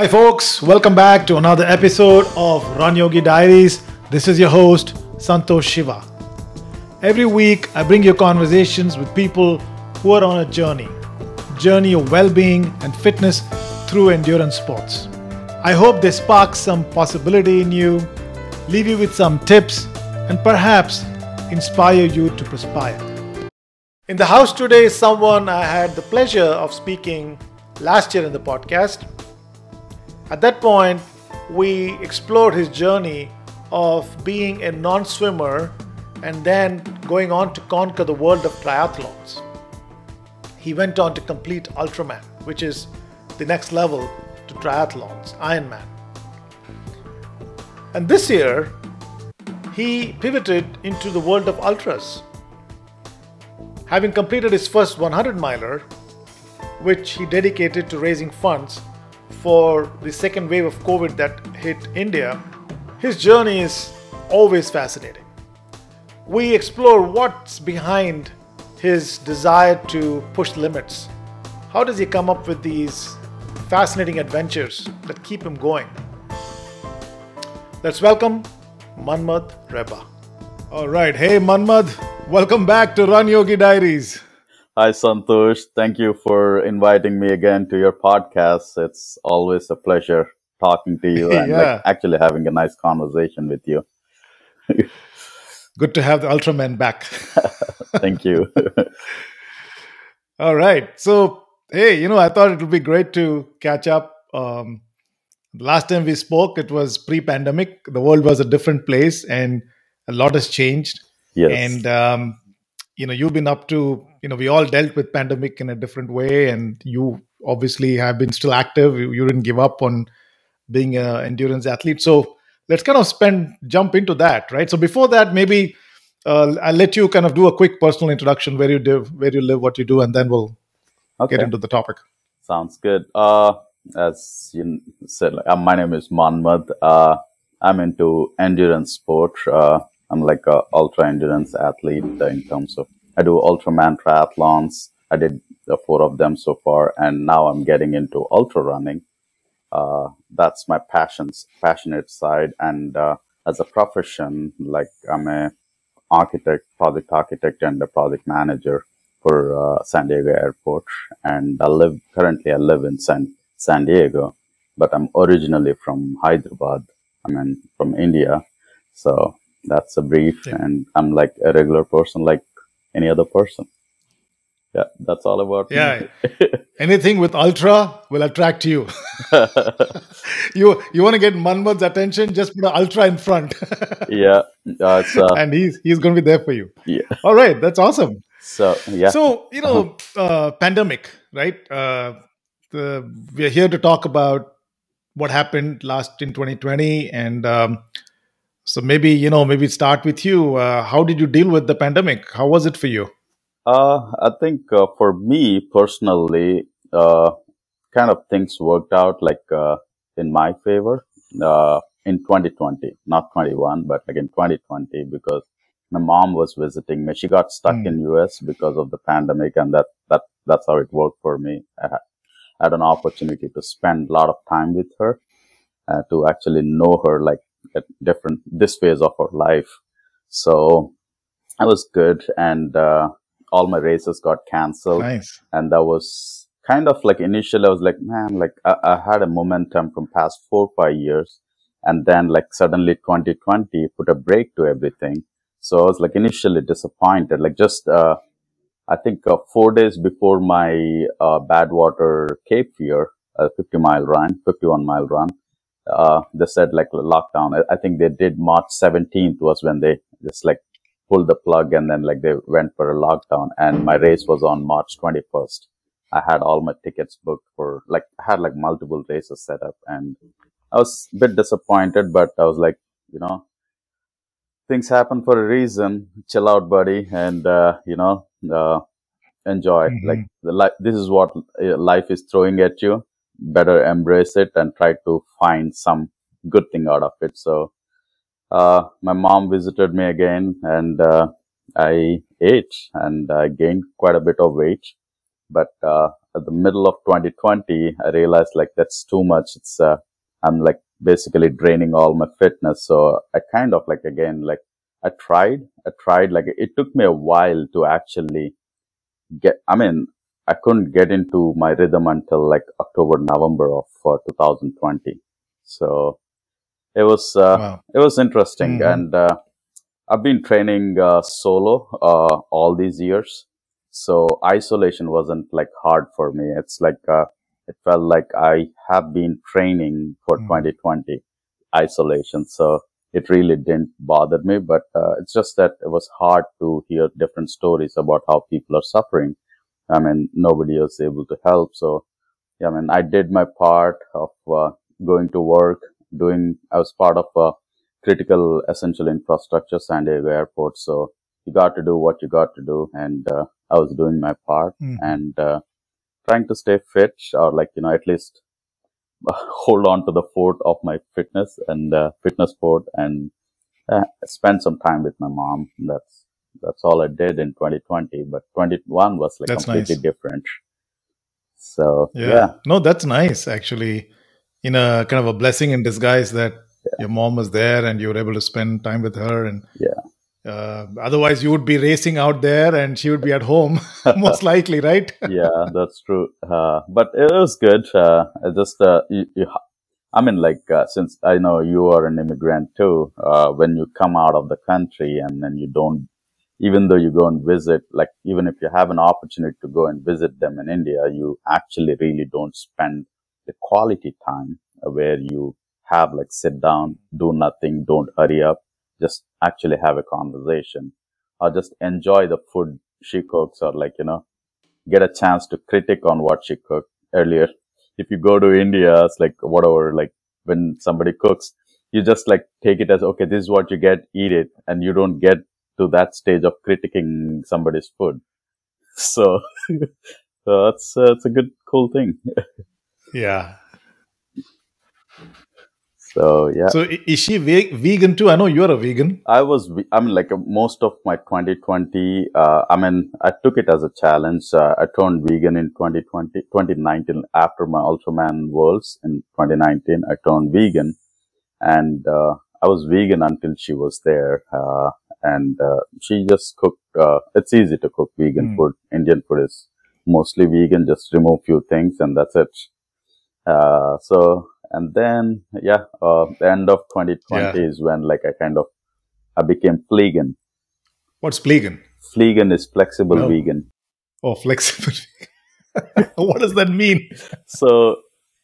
Hi, folks. Welcome back to another episode of Run Yogi Diaries. This is your host, Santosh Shiva. Every week, I bring you conversations with people who are on a journey journey of well being and fitness through endurance sports. I hope they spark some possibility in you, leave you with some tips, and perhaps inspire you to perspire. In the house today is someone I had the pleasure of speaking last year in the podcast. At that point, we explored his journey of being a non swimmer and then going on to conquer the world of triathlons. He went on to complete Ultraman, which is the next level to triathlons, Ironman. And this year, he pivoted into the world of ultras. Having completed his first 100 miler, which he dedicated to raising funds for the second wave of COVID that hit India, his journey is always fascinating. We explore what's behind his desire to push limits. How does he come up with these fascinating adventures that keep him going? Let's welcome Manmad Reba. All right. Hey, Manmad. Welcome back to Run Yogi Diaries. Hi, Santosh. Thank you for inviting me again to your podcast. It's always a pleasure talking to you and Yeah. like, actually having a nice conversation with you. Good to have the Ultraman back. Thank you. All right. So, hey, you know, I thought it would be great to catch up. Um, last time we spoke, it was pre pandemic. The world was a different place and a lot has changed. yes. And, um, you know, you've been up to, you know, we all dealt with pandemic in a different way. And you obviously have been still active. You, you didn't give up on being an endurance athlete. So let's kind of spend, jump into that, right? So before that, maybe uh, I'll let you kind of do a quick personal introduction where you live, where you live, what you do, and then we'll okay. get into the topic. Sounds good. Uh, as you said, like, uh, my name is Manmad. Uh, I'm into endurance sport. Uh, I'm like a ultra endurance athlete in terms of I do Ultraman triathlons. I did uh, four of them so far, and now I'm getting into ultra running. Uh, that's my passions, passionate side. And uh, as a profession, like I'm a architect, project architect, and a project manager for uh, San Diego Airport. And I live currently I live in San San Diego, but I'm originally from Hyderabad. I mean from India. So that's a brief, Yeah. and I'm like a regular person, like any other person. Yeah, that's all about Yeah. Anything with ultra will attract you. you you want to get Manmad's attention, just put an ultra in front, yeah, uh, and he's he's going to be there for you. yeah. All right, that's awesome. So yeah, So you know, uh, pandemic, right? Uh, the, we are here to talk about what happened last in 2020, and um, so maybe you know, maybe start with you. Uh, how did you deal with the pandemic? How was it for you? Uh, I think uh, for me personally, uh, kind of things worked out like uh, in my favor uh, in 2020, not 21, but like in 2020 because my mom was visiting me. She got stuck Hmm. in US because of the pandemic, and that that that's how it worked for me. I had, had an opportunity to spend a lot of time with her uh, to actually know her like at different this phase of our life. So that was good, and uh, all my races got cancelled Nice. and that was kind of like initially I was like, man, like I, I had a momentum from past four five years, and then like suddenly 2020 put a break to everything. So I was like initially disappointed. Like just uh, I think uh, four days before my uh, Badwater Cape Fear, a 50 mile run, 51 mile run, uh, they said like lockdown. I, I think they did March 17th was when they just like pulled the plug and then like they went for a lockdown and my race was on March 21st. I had all my tickets booked for like, I had like multiple races set up and I was a bit disappointed, but I was like, you know, things happen for a reason. Chill out, buddy. And, uh, you know, uh, enjoy. Mhm. Like the li- this is what uh, life is throwing at you. Better embrace it and try to find some good thing out of it. So, uh, my mom visited me again and, uh, I ate and I gained quite a bit of weight, but, uh, at the middle of 2020, I realized like that's too much. It's, uh, I'm like basically draining all my fitness. So I kind of like, again, like I tried, I tried, like it took me a while to actually get, I mean, I couldn't get into my rhythm until like October, November of uh, 2020. So it was, uh, Wow. it was interesting. Mhm. And, uh, I've been training, uh, solo, uh, all these years. So isolation wasn't like hard for me. It's like, uh, it felt like I have been training for Mm. 2020 isolation. So it really didn't bother me, but, uh, it's just that it was hard to hear different stories about how people are suffering. I mean, nobody was able to help. So, yeah, I mean, I did my part of, uh, going to work, doing, I was part of a critical essential infrastructure, San Diego airport. So you got to do what you got to do. And, uh, I was doing my part Mhm. and, uh, trying to stay fit or like, you know, at least hold on to the fort of my fitness and, uh, fitness fort and, uh, spend some time with my mom. That's, that's all I did in 2020, but 21 was like That's completely nice. different. So Yeah. yeah, No, that's nice actually. In a kind of a blessing in disguise that your mom was there and you were able to spend time with her and Yeah. uh, otherwise you would be racing out there and she would be at home most likely right yeah, that's true. Uh, but it was good. Uh, I just, uh, you, you, I mean, like, uh, since I know you are an immigrant too, uh, when you come out of the country and then you don't, even though you go and visit, like, even if you have an opportunity to go and visit them in India, you actually really don't spend the quality time where you have like sit down, do nothing, don't hurry up, just actually have a conversation or just enjoy the food she cooks or like, you know, get a chance to critic on what she cooked earlier. If you go to India, it's like whatever, like when somebody cooks, you just like take it as, okay, this is what you get, eat it. And you don't get to that stage of critiquing somebody's food. So, so that's, uh, it's a good, cool thing. yeah So yeah, so is she ve- vegan too i know you're a vegan I was, I mean, like uh, most of my 2020, uh, I mean, I took it as a challenge. Uh, I turned vegan in 2020, 2019 after my Ultraman Worlds in 2019. I turned vegan and, uh, I was vegan until she was there. And, uh, she just cooked, uh, it's easy to cook vegan Hmm. food. Indian food is mostly vegan. Just remove few things and that's it. Uh, so, and then, yeah, uh, the end of 2020 is when like I kind of, I became fleegan. what's vegan Fleegan is flexible No. vegan. oh flexible what does that mean So,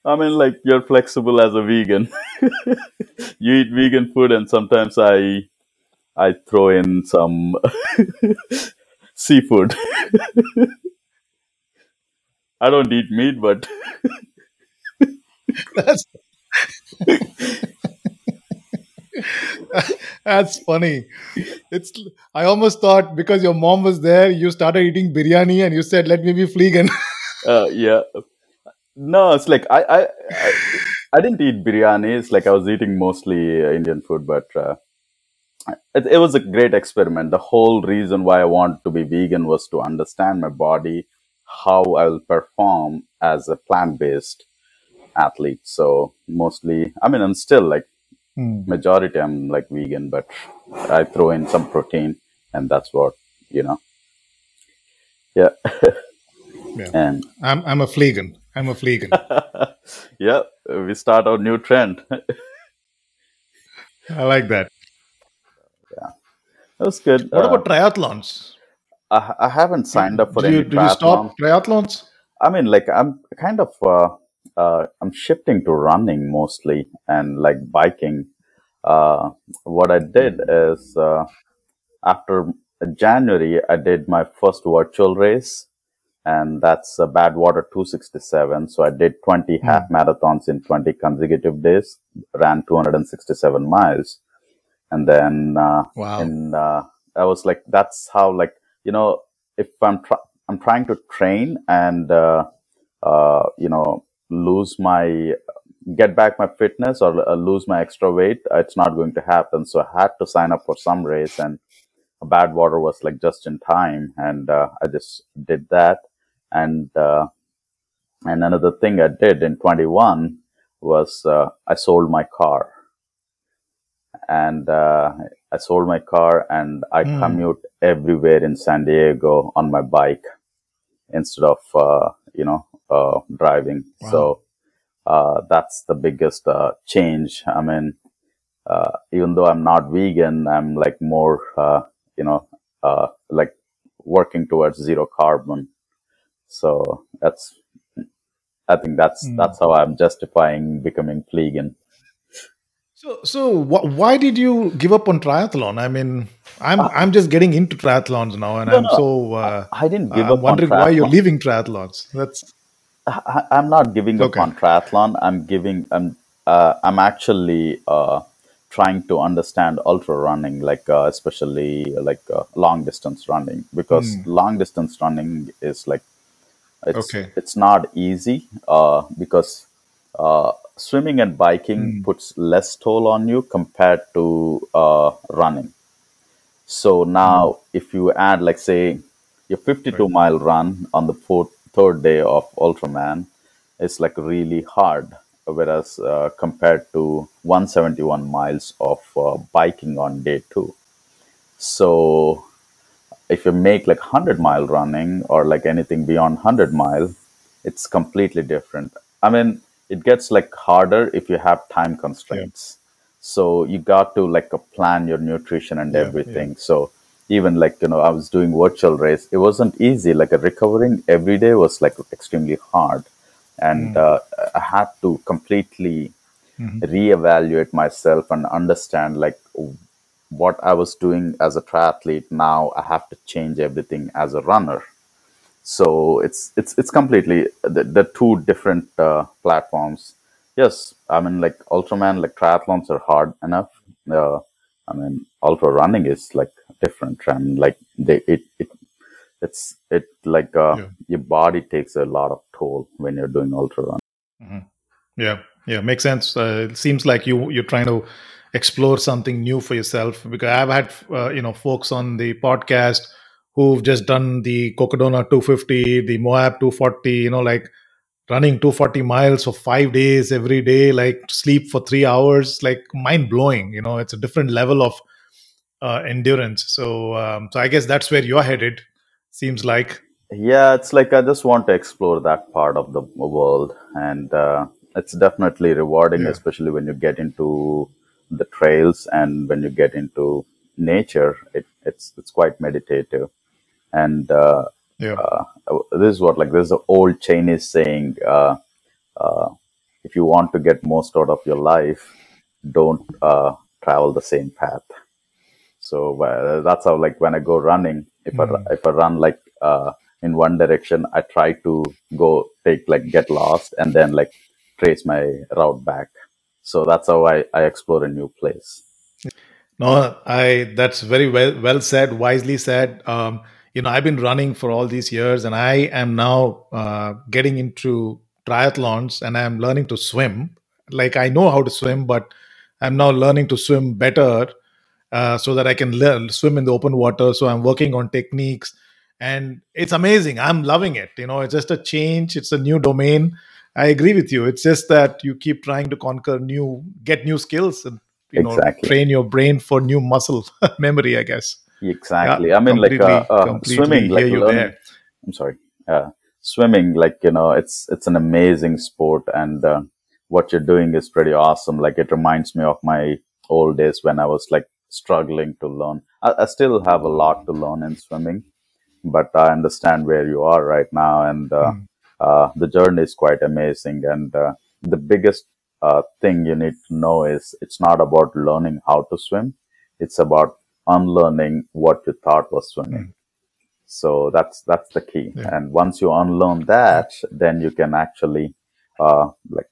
I mean, like you're flexible as a vegan. you eat vegan food and sometimes I, I throw in some seafood. I don't eat meat, but That's That's funny. It's I almost thought because your mom was there, you started eating biryani and you said, "Let me be vegan." uh, yeah. No, it's like I, I, I, I didn't eat biryani. It's like I was eating mostly uh, Indian food, but uh, it, it was a great experiment. The whole reason why I wanted to be vegan was to understand my body, how I will perform as a plant-based athlete. So mostly, I mean, I'm still like Hmm. majority. I'm like vegan, but I throw in some protein, and that's what you know. Yeah, Yeah. and I'm I'm a vegan. I'm a vegan. yeah, we start our new trend. I like that. That's good. What Uh, about triathlons? I, I haven't signed up for Do any you, do you stop triathlons? I mean, like I'm kind of uh, uh, I'm shifting to running mostly and like biking. Uh, what I did is uh, after January, I did my first virtual race, and that's uh, Badwater 267. So I did 20 Hmm. half marathons in 20 consecutive days, ran 267 miles, and then uh, Wow. and uh, I was like, that's how like you know if I'm try- I'm trying to train and uh, uh, you know lose my get back my fitness or uh, lose my extra weight, it's not going to happen. So I had to sign up for some race, and Badwater was like just in time, and uh, I just did that, and uh, And another thing I did in 21 was uh, I sold my car and uh, I sold my car and I Hmm. commute everywhere in San Diego on my bike instead of uh, you know uh, driving. Wow. So uh, that's the biggest uh, change. I mean, uh, even though I'm not vegan, I'm like more uh, you know uh, like working towards zero carbon. So that's I think that's Hmm. that's how I'm justifying becoming vegan. So, so wh- why did you give up on triathlon? I mean, I'm I'm just getting into triathlons now, and No, I'm no, so uh, I didn't give I'm up on wondering why you're leaving triathlons. That's I, I'm not giving up on triathlon. I'm giving. I'm. Uh, I'm actually uh, trying to understand ultra running, like uh, especially like uh, long distance running, because Hmm. long distance running is like it's Okay. it's not easy uh, because uh, swimming and biking Hmm. puts less toll on you compared to uh, running. So now, if you add, like, say, your Right. 52 mile run on the fourth, third day of Ultraman, it's like really hard. Whereas uh, compared to 171 miles of uh, biking on day two. So if you make like 100 mile running or like anything beyond 100 mile, it's completely different. I mean, it gets like harder if you have time Yeah. constraints. So you got to like uh, plan your nutrition and Yeah. Yeah. everything. So even like, you know, I was doing virtual race. It wasn't easy. Like recovering every day was like extremely hard. And Hmm. uh, I had to completely Mhm. reevaluate myself and understand like what I was doing as a triathlete. Now I have to change everything as a runner. So it's it's it's completely the, the two different uh, platforms. Yes, I mean like Ultraman, like triathlons are hard enough. Uh, I mean ultra running is like different and like they it it it's it like uh, Yeah. your body takes a lot of toll when you're doing ultra run. Mhm. Yeah. Yeah. Makes sense. Uh, it seems like you you're trying to explore something new for yourself because I've had uh, you know folks on the podcast who've just done the Cocodona 250, the Moab 240. You know, like running 240 miles for five days every day, like sleep for three hours, like mind blowing. You know, it's a different level of uh, endurance. So, um, so I guess that's where you're headed. Seems like. Yeah, it's like I just want to explore that part of the world, and uh, it's definitely rewarding, Yeah. especially when you get into the trails and when you get into nature. It, it's it's quite meditative, and uh, Yeah. uh, this is what like there's an old Chinese saying: uh, uh, if you want to get most out of your life, don't uh, travel the same path. So uh, that's how like when I go running, if I Mm. if I run like uh, in one direction, I try to go take like get lost and then like trace my route back. So that's how I, I explore a new place. No, I that's very well well said, wisely said. Um, you know, I've been running for all these years, and I am now uh, getting into triathlons, and I'm learning to swim. Like I know how to swim, but I'm now learning to swim better, uh, so that I can learn swim in the open water. So I'm working on techniques, and it's amazing. I'm loving it. You know, it's just a change. It's a new domain. I agree with you. It's just that you keep trying to conquer new, get new skills, and you know, train your brain for new muscle memory. I guess. Yeah, Exactly. I mean, like uh, uh, swimming, like you learning. there. I'm sorry. Uh, swimming, like you know, it's it's an amazing sport, and uh, what you're doing is pretty awesome. Like it reminds me of my old days when I was like struggling to learn. I, I still have a lot to learn in swimming, but I understand where you are right now, and uh, Mm. uh, the journey is quite amazing. And uh, the biggest uh, thing you need to know is it's not about learning how to swim; it's about unlearning what you thought was swimming. Mm. So that's that's the key. Yeah. And once you unlearn that, then you can actually uh, like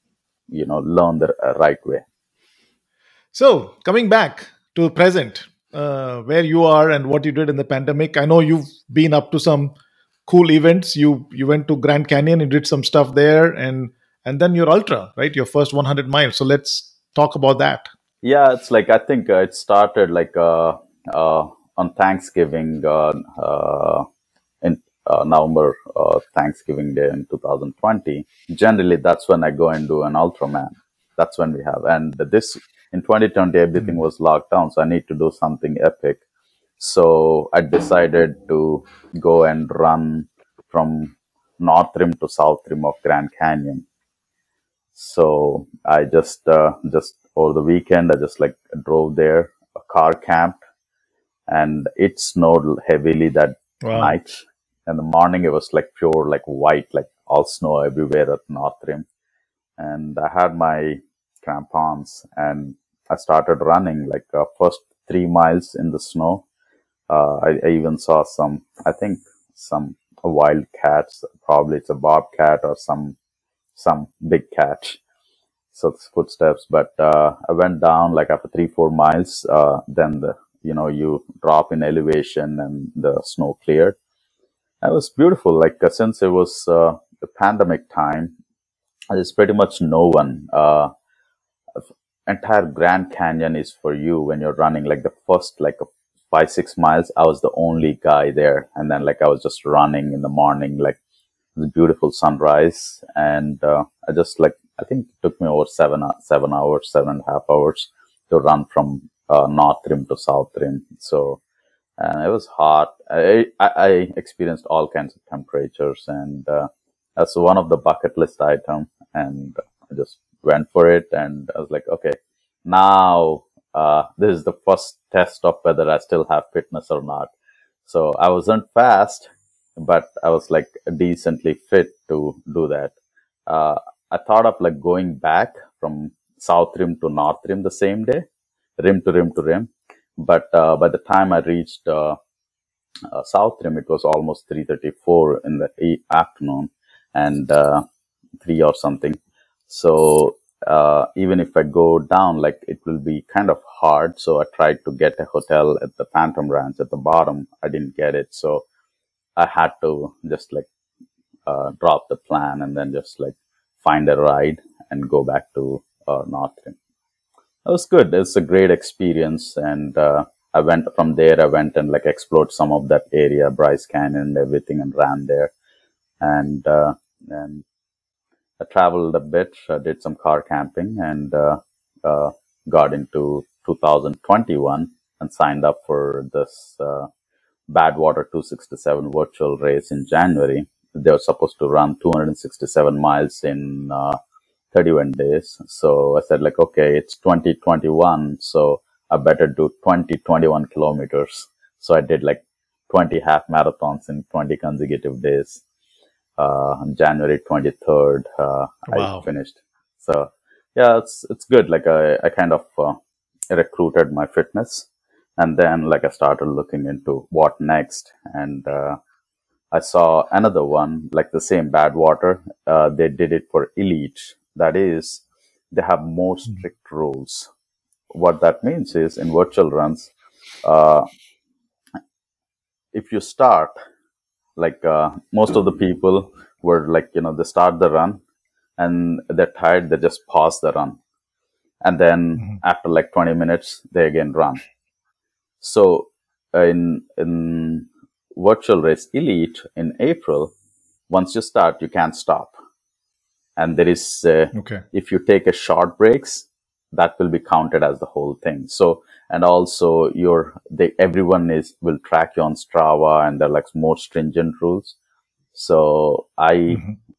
you know learn the right way. So coming back to present, uh, where you are and what you did in the pandemic. I know you've been up to some cool events. You you went to Grand Canyon, and did some stuff there, and and then your ultra, right? Your first 100 miles. So let's talk about that. Yeah, it's like I think uh, it started like uh, on Thanksgiving uh, uh, in uh, November uh, Thanksgiving Day in 2020. Generally, that's when I go and do an Ultraman. That's when we have. And this in 2020, everything was locked down, so I need to do something epic. So I decided to go and run from north rim to south rim of Grand Canyon. So I just uh, just over the weekend, I just like drove there, a car camped, and it snowed heavily that Wow. night. And the morning, it was like pure, like white, like all snow everywhere at North Rim. And I had my crampons and I started running like uh, first three miles in the snow. Uh, I, I even saw some, I think some wild cats, probably it's a bobcat or some, some big cat. So footsteps, but, uh, I went down like after three, four miles, uh, then the, you know, you drop in elevation and the snow cleared. It was beautiful. Like uh, since it was, uh, the pandemic time, there's pretty much no one, uh, entire Grand Canyon is for you when you're running like the first like five six miles. I was the only guy there, and then like I was just running in the morning, like the beautiful sunrise, and uh, I just like I think it took me over seven seven hours, seven and a half hours to run from uh, North Rim to South Rim. So and it was hot. I, I, I experienced all kinds of temperatures, and uh, that's one of the bucket list item. And I just went for it, and I was like, okay, now uh, this is the first test of whether I still have fitness or not. So I wasn't fast, but I was like decently fit to do that. Uh, I thought of like going back from South Rim to North Rim the same day, rim to rim to rim. But uh, by the time I reached uh, uh, South Rim, it was almost 3:34 in the afternoon, and uh, three or something. So uh, even if I go down, like it will be kind of hard. So I tried to get a hotel at the Phantom Ranch at the bottom. I didn't get it, so I had to just like uh, drop the plan and then just like find a ride and go back to North Rim. It was good. It's a great experience, and uh, I went from there. I went and like explored some of that area, Bryce Canyon, and everything, and ran there. And uh, and I traveled a bit. I did some car camping, and uh, uh, got into 2021 and signed up for this uh, Badwater 267 virtual race in January. They were supposed to run 267 miles in uh, 31 days. So I said, like, okay, it's 2021, so I better do 20, 21 kilometers. So I did like 20 half marathons in 20 consecutive days. Uh, on January 23rd, uh, I finished. So yeah, it's, it's good. Like I, I kind of, uh, recruited my fitness and then like I started looking into what next and, uh, I saw another one, like the same Badwater. Uh, they did it for elite. That is, they have more strict rules. What that means is in virtual runs, uh, if you start, like uh, most of the people were like, you know, they start the run and they're tired, they just pause the run. And then after like 20 minutes, they again run. So uh, in in virtual race elite in April, once you start, you can't stop. And there is uh, Okay. if you take a short breaks, that will be counted as the whole thing. So and also your they everyone is will track you on Strava and there are like more stringent rules. So I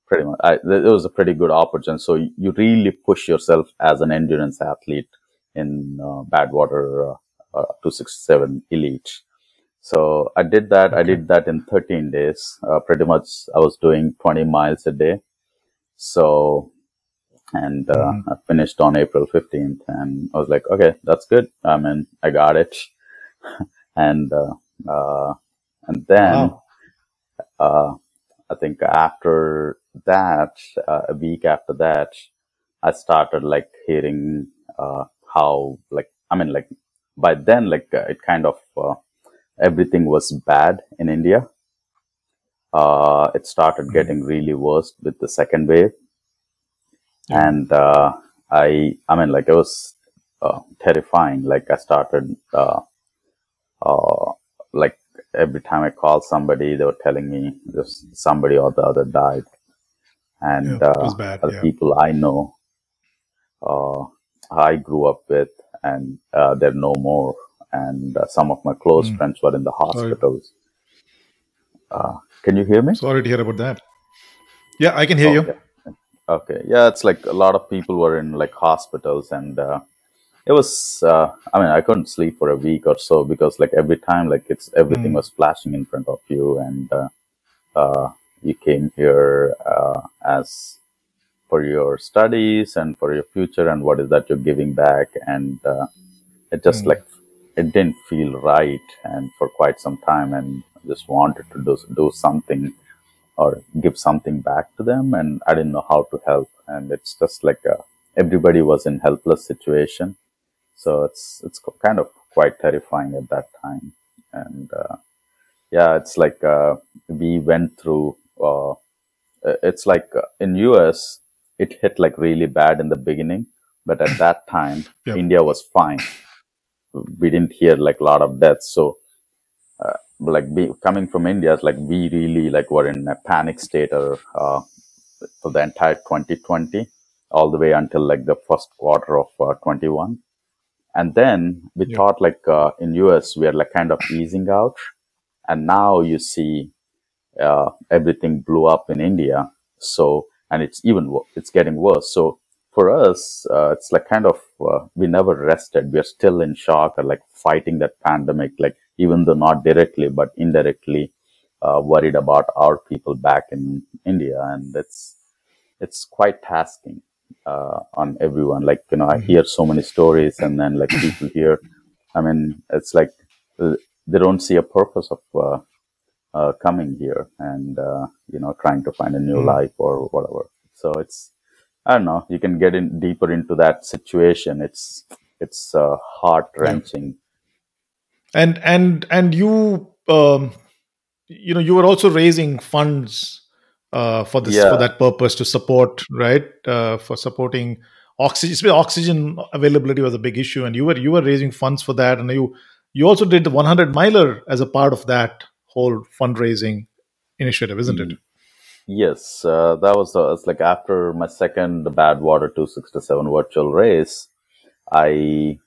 pretty much I, it was a pretty good opportunity. So you really push yourself as an endurance athlete in uh, Badwater uh, uh, 267 Elite. So I did that. I did that in 13 days. Uh, pretty much, I was doing 20 miles a day. So, and uh, I finished on April 15th, and I was like, okay, that's good. I mean, I got it. and uh, uh, and then Wow. uh, I think after that, uh, a week after that, I started like hearing uh, how like I mean like by then like uh, it kind of uh, everything was bad in India. Uh, it started getting really worse with the second wave, Yeah. and uh, I I mean like it was uh, terrifying. Like I started uh, uh, like every time I called somebody, they were telling me just somebody or the other died, and it uh, Yeah. people I know, uh, I grew up with, and uh, they're no more. And uh, some of my close Mm. friends were in the hospitals. Uh, can you hear me? sorry to hear about that. Yeah, I can hear you. Okay. Okay. Yeah, it's like a lot of people were in like hospitals, and uh, it was. Uh, I mean, I couldn't sleep for a week or so because like every time, like it's everything Mm. was flashing in front of you, and uh, uh, you came here uh, as for your studies and for your future, and what is that you're giving back, and uh, it just Mm. like it didn't feel right, and for quite some time, and just wanted to do do something or give something back to them and i didn't know how to help. And it's just like uh everybody was in helpless situation. So it's it's kind of quite terrifying at that time. And uh, yeah it's like uh, we went through uh, it's like uh, in us it hit like really bad in the beginning but at that time Yep. india was fine. We didn't hear like a lot of deaths. So like be, coming from India, it's like we really like were in a panic state or uh, for the entire 2020, all the way until like the first quarter of uh, 21, and then we Yep. thought like uh, in US we are like kind of easing out, and now you see uh, everything blew up in India. So, and it's even it's getting worse. So for us, uh, it's like kind of uh, we never rested. We are still in shock or like fighting that pandemic, like even though not directly but indirectly uh, worried about our people back in India, and it's it's quite tasking uh, on everyone. Like you know, I Mhm. hear so many stories, and then like people here. I mean, it's like uh, they don't see a purpose of. Uh, uh, coming here and uh, you know trying to find a new Mm. life or whatever. So it's I don't know. You can get in deeper into that situation. It's it's uh, heart wrenching. And and and you um you know you were also raising funds uh for this for that purpose to support right uh for supporting oxygen oxygen availability was a big issue and you were you were raising funds for that and you you also did the 100 miler as a part of that whole fundraising initiative isn't it yes. Uh, that was uh, it's like after my second Badwater 267 virtual race, I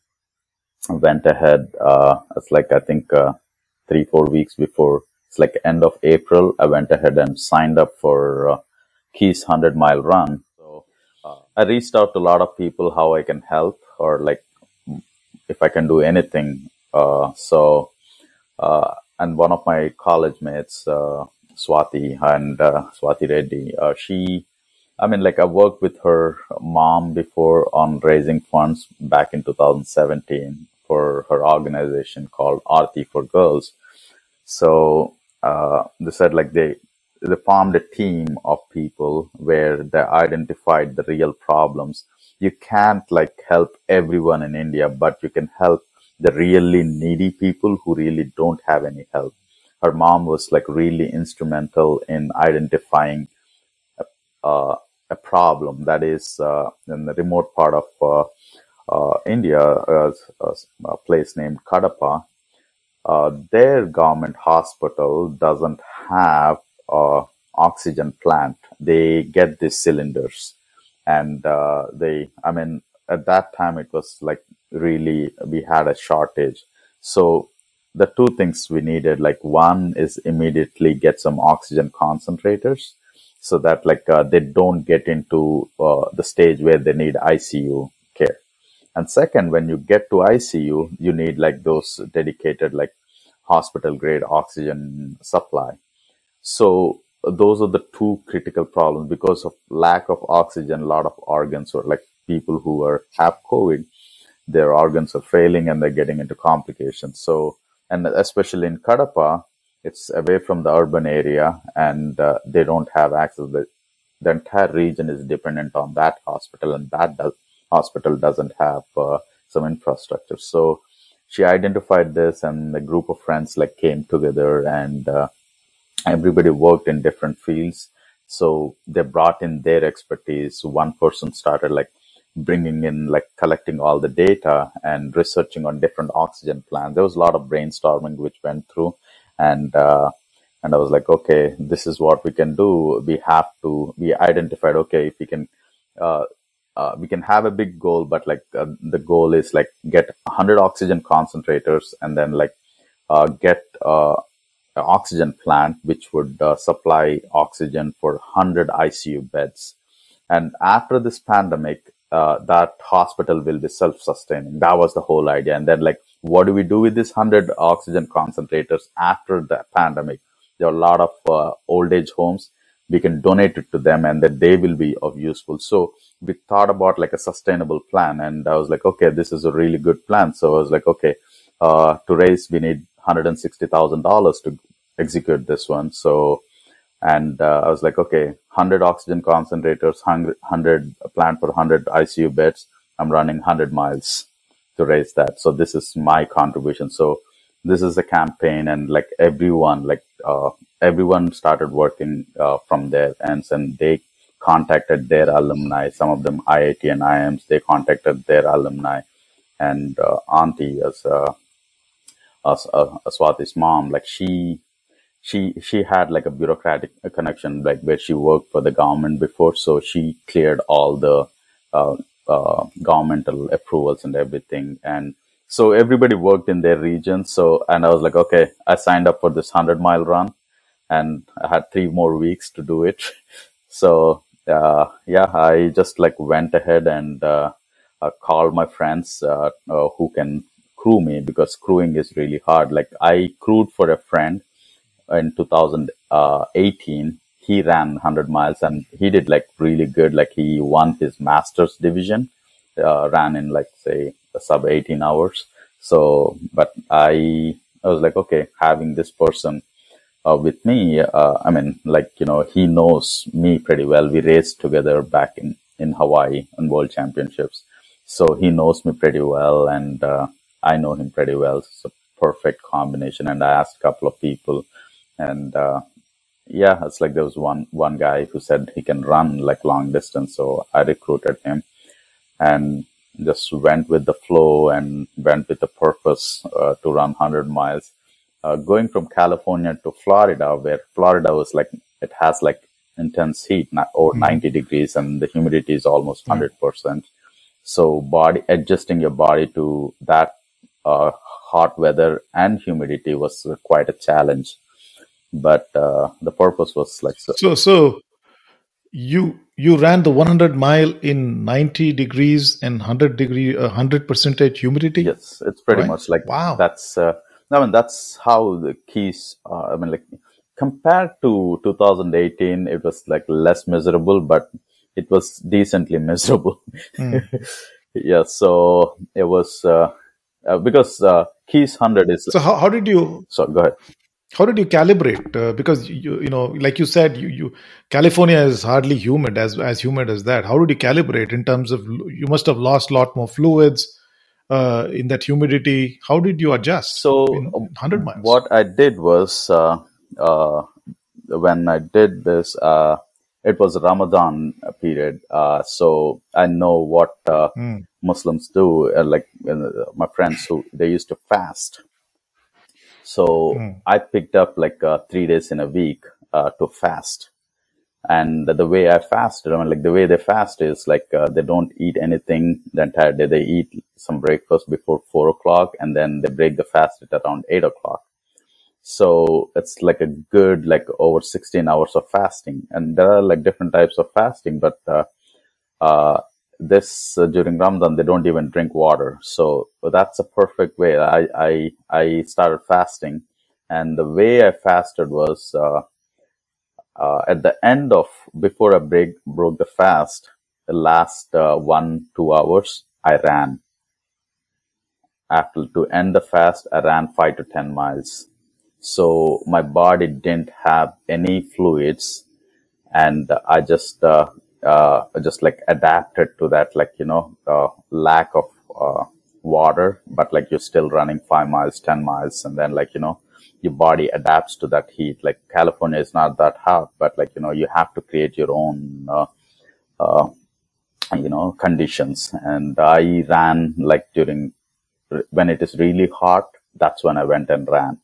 went ahead. Uh, it's like I think uh, three four weeks before. It's like end of April. I went ahead and signed up for uh, Keys hundred mile run. So uh, I reached out to a lot of people how I can help or like if I can do anything. Uh, so uh, and one of my college mates, uh, Swati and uh, Swati Reddy, uh, she I mean, like I worked with her mom before on raising funds back in 2017 for her organization called Aarti for Girls. So uh, they said like they they formed a team of people where they identified the real problems. You can't like help everyone in India, but you can help the really needy people who really don't have any help. Her mom was like really instrumental in identifying uh, a problem that is uh, in the remote part of uh, uh, India, a, place named Kadapa. Their government hospital doesn't have oxygen plant. They get these cylinders, and they. I mean, at that time it was like really we had a shortage. So the two things we needed, like one is immediately get some oxygen concentrators so that like uh, they don't get into uh, the stage where they need ICU care. And second, when you get to ICU, you need like those dedicated like hospital grade oxygen supply. So those are the two critical problems because of lack of oxygen. A lot of organs or like people who are have COVID, their organs are failing and they're getting into complications. So and especially in Kadapa, it's away from the urban area and uh, they don't have access. The, the entire region is dependent on that hospital and that does, hospital doesn't have uh, some infrastructure. So she identified this and a group of friends like came together and uh, everybody worked in different fields. So they brought in their expertise. One person started like bringing in like collecting all the data and researching on different oxygen plants. There was a lot of brainstorming which went through. And uh, and I was like, okay, this is what we can do. We have to. We identified, okay, if we can. Uh, uh, we can have a big goal, but like uh, the goal is like get 100 oxygen concentrators and then like uh, get uh, an oxygen plant which would uh, supply oxygen for 100 ICU beds. And after this pandemic, that hospital will be self-sustaining. That was the whole idea. And then like, what do we do with this 100 oxygen concentrators after the pandemic? There are a lot of old age homes we can donate it to them and that they will be of useful. So we thought about like a sustainable plan and I was like, okay, this is a really good plan. So I was like, okay, uh, to raise, we need $160,000 to execute this one. So, and uh, I was like, okay, 100 oxygen concentrators, 100 plant for 100 ICU beds. I'm running 100 miles to raise that. So this is my contribution. So this is a campaign and like everyone, like, uh, everyone started working uh, from there and then they contacted their alumni some of them iit and iims they contacted their alumni and uh, auntie as uh, as uh, swati's mom like she she she had like a bureaucratic connection like where she worked for the government before so she cleared all the uh, uh, governmental approvals and everything and so everybody worked in their region so and i was like okay i signed up for this 100 mile run and I had three more weeks to do it. So uh, yeah, I just like went ahead and uh, uh, called my friends uh, uh, who can crew me because crewing is really hard. Like I crewed for a friend in 2018. He ran 100 miles and he did like really good. Like he won his master's division, uh, ran in like say sub 18 hours. So, but I, I was like, okay, having this person uh, with me, uh, I mean, like, you know, he knows me pretty well. We raced together back in, in Hawaii on world championships. So he knows me pretty well and, uh, I know him pretty well. It's a perfect combination. And I asked a couple of people and, uh, yeah, it's like there was one, one guy who said he can run like long distance. So I recruited him and just went with the flow and went with the purpose uh, to run 100 miles uh, going from California to Florida, where Florida was like, it has like intense heat, not over mm 90 degrees, and the humidity is almost mm 100%. So body adjusting your body to that uh, hot weather and humidity was quite a challenge. But uh, the purpose was like so. So, so you you ran the 100 mile in 90 degrees and 100 degree, 100 uh, percentage humidity. Yes, it's pretty right? much like wow. That's uh, I mean, that's how the keys are. I mean, like compared to 2018, it was like less miserable, but it was decently miserable. Mm. yeah. So it was, uh, uh, because, uh, keys 100 is. So how, how did you? So go ahead. How did you calibrate? Uh, because you, you know, like you said, you, you California is hardly humid as as humid as that. How did you calibrate in terms of you must have lost a lot more fluids uh, in that humidity? How did you adjust? So, 100 miles. What I did was uh, uh, when I did this, uh, it was Ramadan period. Uh, so I know what mm. Muslims do. like my friends who they used to fast. So mm. I picked up like three days in a week to fast and the way I fasted, I mean, like the way they fast is like uh, they don't eat anything the entire day. They eat some breakfast before four o'clock, and then they break the fast at around eight o'clock. So it's like a good like over sixteen hours of fasting, and there are like different types of fasting, but uh, uh, this uh, during Ramadan they don't even drink water. So that's a perfect way. I I I started fasting, and the way I fasted was uh, uh, at the end of before I break broke the fast, the last uh, one two hours I ran. After to end the fast, I ran five to ten miles. So my body didn't have any fluids, and I just uh, just like adapted to that, like you know, uh, lack of uh, water, but like you're still running five miles, ten miles, and then like you know your body adapts to that heat. Like California is not that hot, but like, you know, you have to create your own, uh, uh, you know, conditions. And I ran like during, when it is really hot, that's when I went and ran.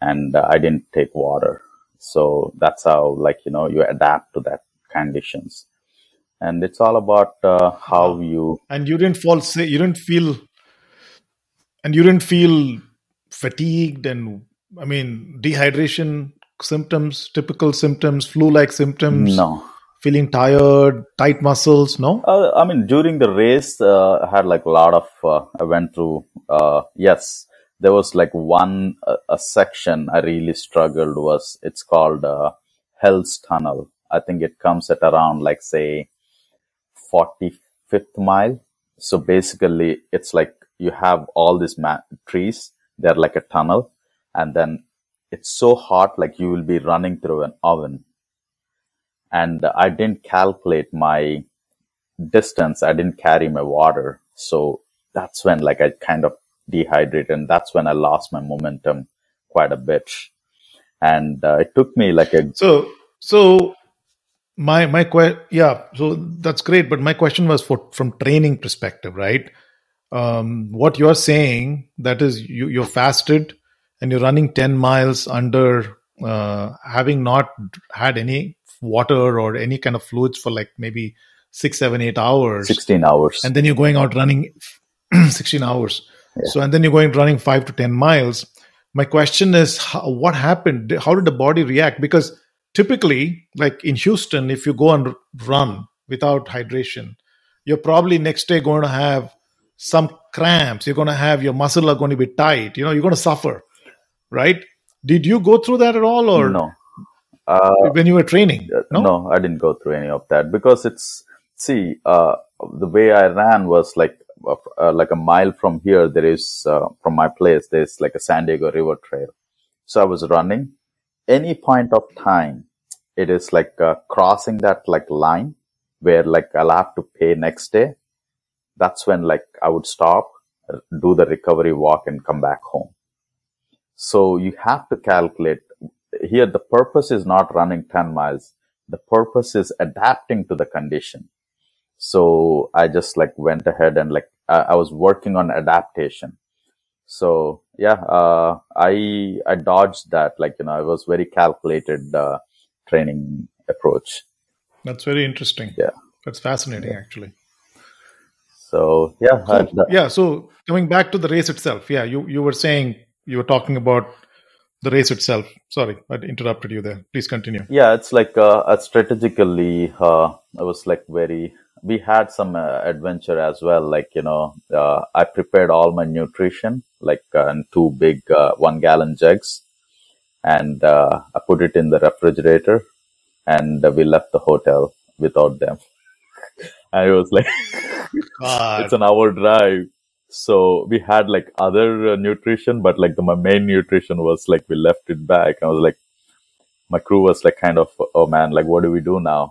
and uh, I didn't take water. So that's how, like, you know, you adapt to that conditions. And it's all about uh, how you. And you didn't fall sick. You didn't feel, and you didn't feel fatigued and, I mean, dehydration symptoms, typical symptoms, flu-like symptoms. No. Feeling tired, tight muscles. No. Uh, I mean, during the race, uh, I had like a lot of. Uh, I went through. Uh, yes, there was like one uh, a section I really struggled was it's called uh, Hell's Tunnel. I think it comes at around like say 45th mile. So basically, it's like you have all these ma- trees. They're like a tunnel, and then it's so hot, like you will be running through an oven. And I didn't calculate my distance. I didn't carry my water, so that's when like I kind of dehydrated, and that's when I lost my momentum quite a bit. And uh, it took me like a so so my my que- yeah so that's great but my question was for from training perspective right? Um, what you're saying that is you you're fasted and you're running 10 miles under uh, having not had any water or any kind of fluids for like maybe six seven eight hours. 16 hours. And then you're going out running 16 hours. Yeah. so and then you're going running five to 10 miles. My question is how, what happened? How did the body react? Because typically, like in Houston, if you go and run without hydration, you're probably next day going to have some cramps. You're going to have your muscle are going to be tight. You know, you're going to suffer, right? Did you go through that at all, or no? Uh, when you were training, uh, no? no, I didn't go through any of that because it's see uh, the way I ran was like uh, uh like a mile from here. There is uh, from my place. There's like a San Diego River Trail, so I was running any point of time, it is like uh, crossing that like line where like I'll have to pay next day. That's when like I would stop, do the recovery walk and come back home. So you have to calculate here. The purpose is not running 10 miles. The purpose is adapting to the condition. So I just like went ahead and like I, was working on adaptation. So yeah, uh, I I dodged that. Like you know, I was very calculated uh, training approach. That's very interesting. Yeah, that's fascinating, yeah. actually. So yeah, cool. the, yeah. So coming back to the race itself, yeah, you you were saying you were talking about the race itself. Sorry, I interrupted you there. Please continue. Yeah, it's like uh, strategically, uh, I was like very we had some uh, adventure as well. Like, you know, uh, I prepared all my nutrition, like uh, in two big uh, one gallon jugs. And uh, I put it in the refrigerator and we left the hotel without them. and it was like, it's an hour drive. So we had like other uh, nutrition, but like the, my main nutrition was like we left it back. I was like, my crew was like kind of, oh man, like what do we do now?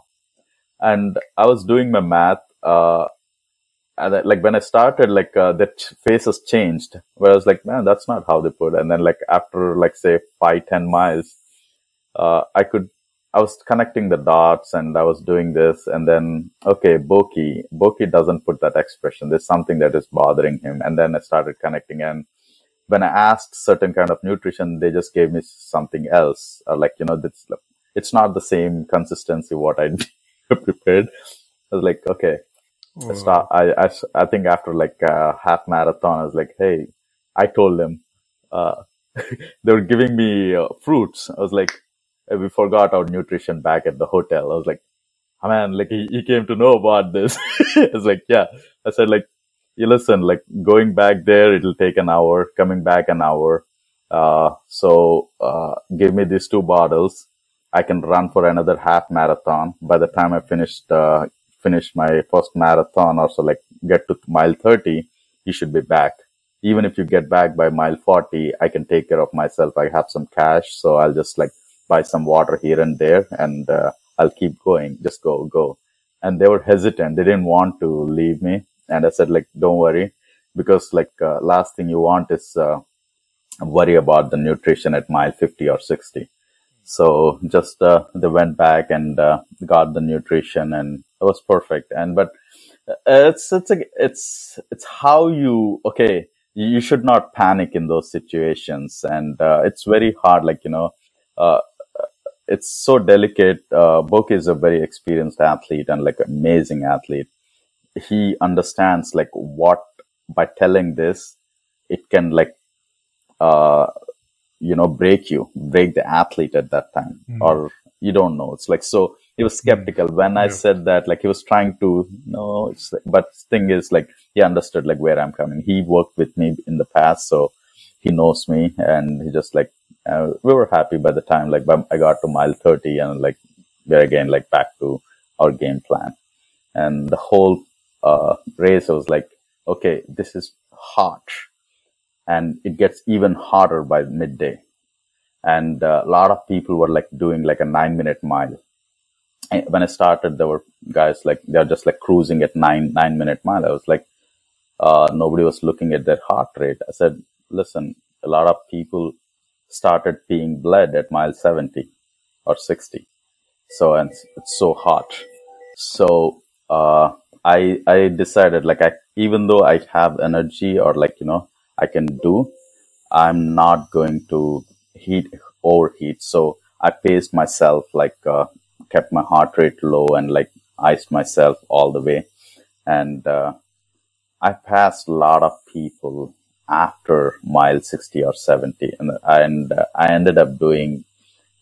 and I was doing my math. Uh, like when I started, like uh, that faces changed. Where I was like, man, that's not how they put. And then like after like say five ten miles, uh, I could I was connecting the dots and I was doing this and then, okay, Boki, Boki doesn't put that expression. There's something that is bothering him. And then I started connecting and when I asked certain kind of nutrition, they just gave me something else. Or like, you know, it's, it's not the same consistency what I prepared. I was like, okay, oh. start. I, I, I think after like a half marathon, I was like, hey, I told them, uh, they were giving me uh, fruits. I was like, we forgot our nutrition back at the hotel. I was like, oh, man, like he, he came to know about this. I was like, yeah. I said like, you listen, like going back there, it'll take an hour, coming back an hour. Uh, so, uh, give me these two bottles. I can run for another half marathon. By the time I finished, uh, finish my first marathon or so like get to mile 30, you should be back. Even if you get back by mile 40, I can take care of myself. I have some cash. So I'll just like buy some water here and there and, uh, I'll keep going. Just go, go. And they were hesitant. They didn't want to leave me. And I said like, don't worry because like, uh, last thing you want is, uh, worry about the nutrition at mile 50 or 60 so just uh, they went back and uh, got the nutrition, and was perfect. And but uh, it's it's a, it's it's how you okay. you should not panic in those situations and uh, it's very hard like you know uh, it's so delicate uh, Boki is a very experienced athlete and like amazing athlete he understands like what by telling this it can like uh you know break you break the athlete at that time Mm. or you don't know it's like so he was skeptical. When i Yeah. said that like he was trying to no it's like, but thing is like he understood like where i'm coming. He worked with me in the past so he knows me and he just like uh, we were happy by the time like i got to mile 30 and like we're again like back to our game plan. And the whole uh, race I was like okay this is hot and it gets even hotter by midday. And uh, a lot of people were like doing like a nine minute mile when i started there were guys like they're just like cruising at nine nine minute mile. I was like uh, nobody was looking at their heart rate. I said listen a lot of people started being bled at mile 70 or 60 so and it's so hot. So uh, i i decided like i even though i have energy or like you know i can do i'm not going to heat overheat. So i paced myself like uh, kept my heart rate low and like iced myself all the way and uh, i passed a lot of people after mile 60 or 70 and, and uh, i ended up doing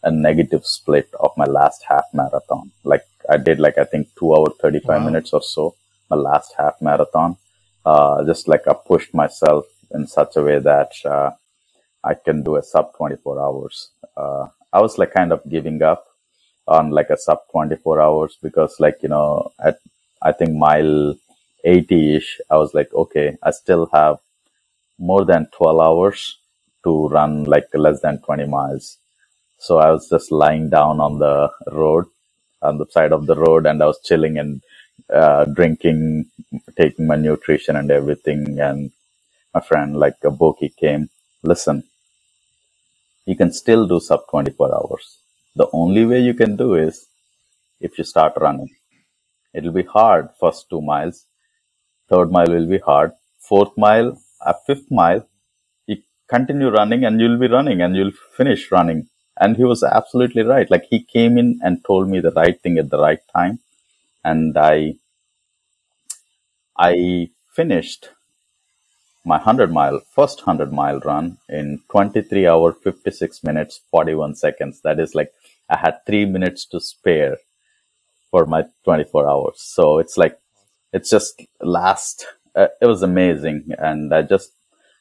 a negative split of my last half marathon. Like I did like I think two hour thirty five Wow. minutes or so, my last half marathon. Uh, just like I pushed myself in such a way that uh, I can do a sub twenty four hours. Uh, I was like kind of giving up on like a sub twenty four hours because like you know at I think mile eighty ish, I was like okay, I still have more than twelve hours to run like less than twenty miles so I was just lying down on the road, on the side of the road, and I was chilling and uh, drinking, taking my nutrition and everything. And my friend, like a Boki, came. Listen, you can still do sub 24 hours. The only way you can do is if you start running. It'll be hard first two miles. Third mile will be hard. Fourth mile, a fifth mile, you continue running and you'll be running and you'll finish running. And he was absolutely right. Like he came in and told me the right thing at the right time. And I, I finished my 100 mile, first 100 mile run in 23 hour, 56 minutes, 41 seconds. That is like I had three minutes to spare for my 24 hours. So it's like, it's just last, uh, it was amazing. And I just,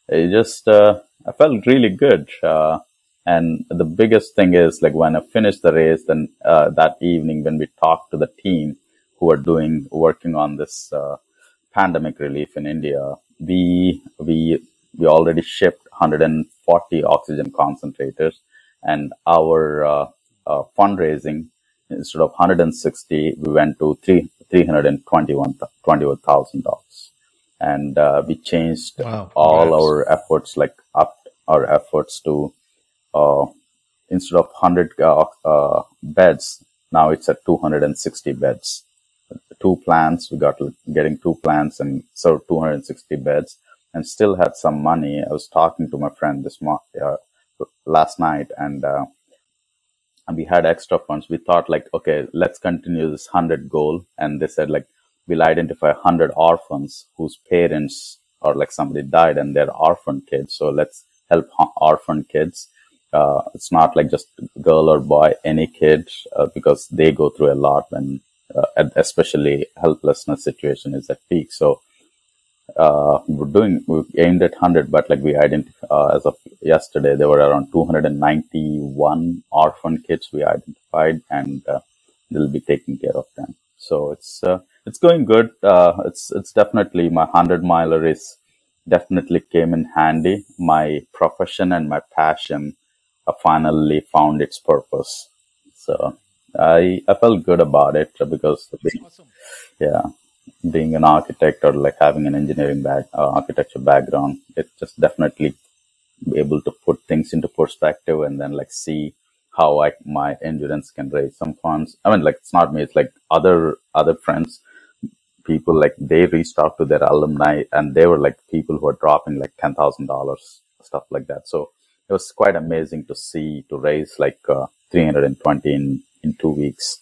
it just, uh, I felt really good. Uh, and the biggest thing is like when I finished the race, then, uh, that evening when we talked to the team who are doing, working on this, uh, pandemic relief in India, we, we, we already shipped 140 oxygen concentrators and our, uh, uh, fundraising instead of 160 we went to three, 321 dollars and uh, we changed Wow. all Congrats. our efforts like up our efforts to uh, instead of 100 uh, uh, beds now it's at 260 beds two plants we got getting two plants and so 260 beds and still had some money i was talking to my friend this mo- uh, last night and uh, and we had extra funds. We thought like, okay, let's continue this hundred goal. And they said like, we'll identify hundred orphans whose parents or like somebody died and they're orphan kids. So let's help orphan kids. Uh, it's not like just girl or boy, any kid, uh, because they go through a lot when, uh, especially helplessness situation is at peak. So, uh, we we're doing, we aimed at 100, but like we identified, uh, as of yesterday, there were around 291 orphan kids we identified and, uh, they'll be taking care of them. So it's, uh, it's going good. Uh, it's, it's definitely my 100 miler is definitely came in handy. My profession and my passion uh, finally found its purpose. So I, I felt good about it because big, Awesome. yeah being an architect or like having an engineering back uh, architecture background it just definitely be able to put things into perspective and then like see how I my endurance can raise some funds. I mean, like it's not me; it's like other other friends, people like they reached out to their alumni and they were like people who are dropping like ten thousand dollars, stuff like that. So it was quite amazing to see to raise like uh, 320 in in two weeks.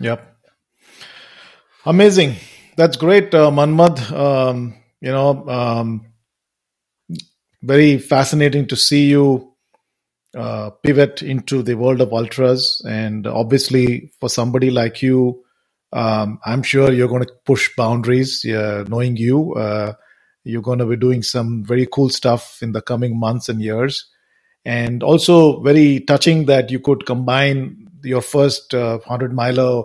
Yep, amazing. That's great, uh, Manmad. Um, you know, um, very fascinating to see you uh, pivot into the world of ultras, and obviously for somebody like you um, I'm sure you're going to push boundaries. Uh, knowing you, uh, you're going to be doing some very cool stuff in the coming months and years. And also, very touching that you could combine your first uh, 100 miler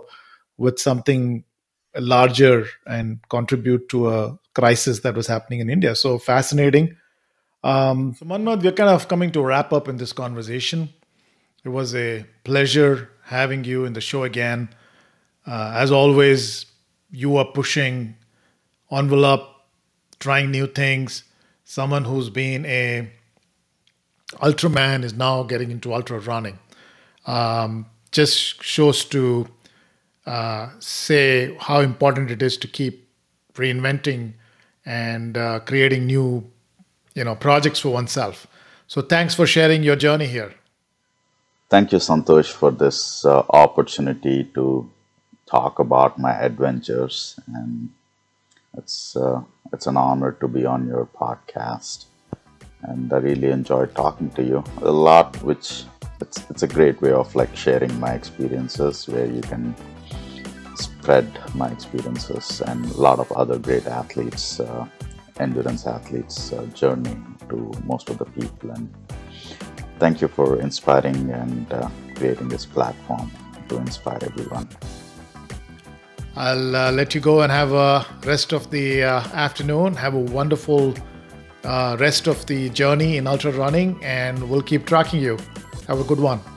with something larger and contribute to a crisis that was happening in India. So fascinating. Um, so, Manmad, we're kind of coming to wrap up in this conversation. It was a pleasure having you in the show again. Uh, as always, you are pushing envelope, trying new things. Someone who's been a ultraman is now getting into ultra running. Um, just shows to uh, say how important it is to keep reinventing and uh, creating new, you know, projects for oneself. So thanks for sharing your journey here. Thank you, Santosh, for this uh, opportunity to talk about my adventures, and it's uh, it's an honor to be on your podcast. And I really enjoyed talking to you. A lot, which it's it's a great way of like sharing my experiences, where you can spread my experiences and a lot of other great athletes, uh, endurance athletes' uh, journey to most of the people. And thank you for inspiring and uh, creating this platform to inspire everyone. I'll uh, let you go and have a rest of the uh, afternoon. Have a wonderful uh, rest of the journey in ultra running, and we'll keep tracking you. Have a good one.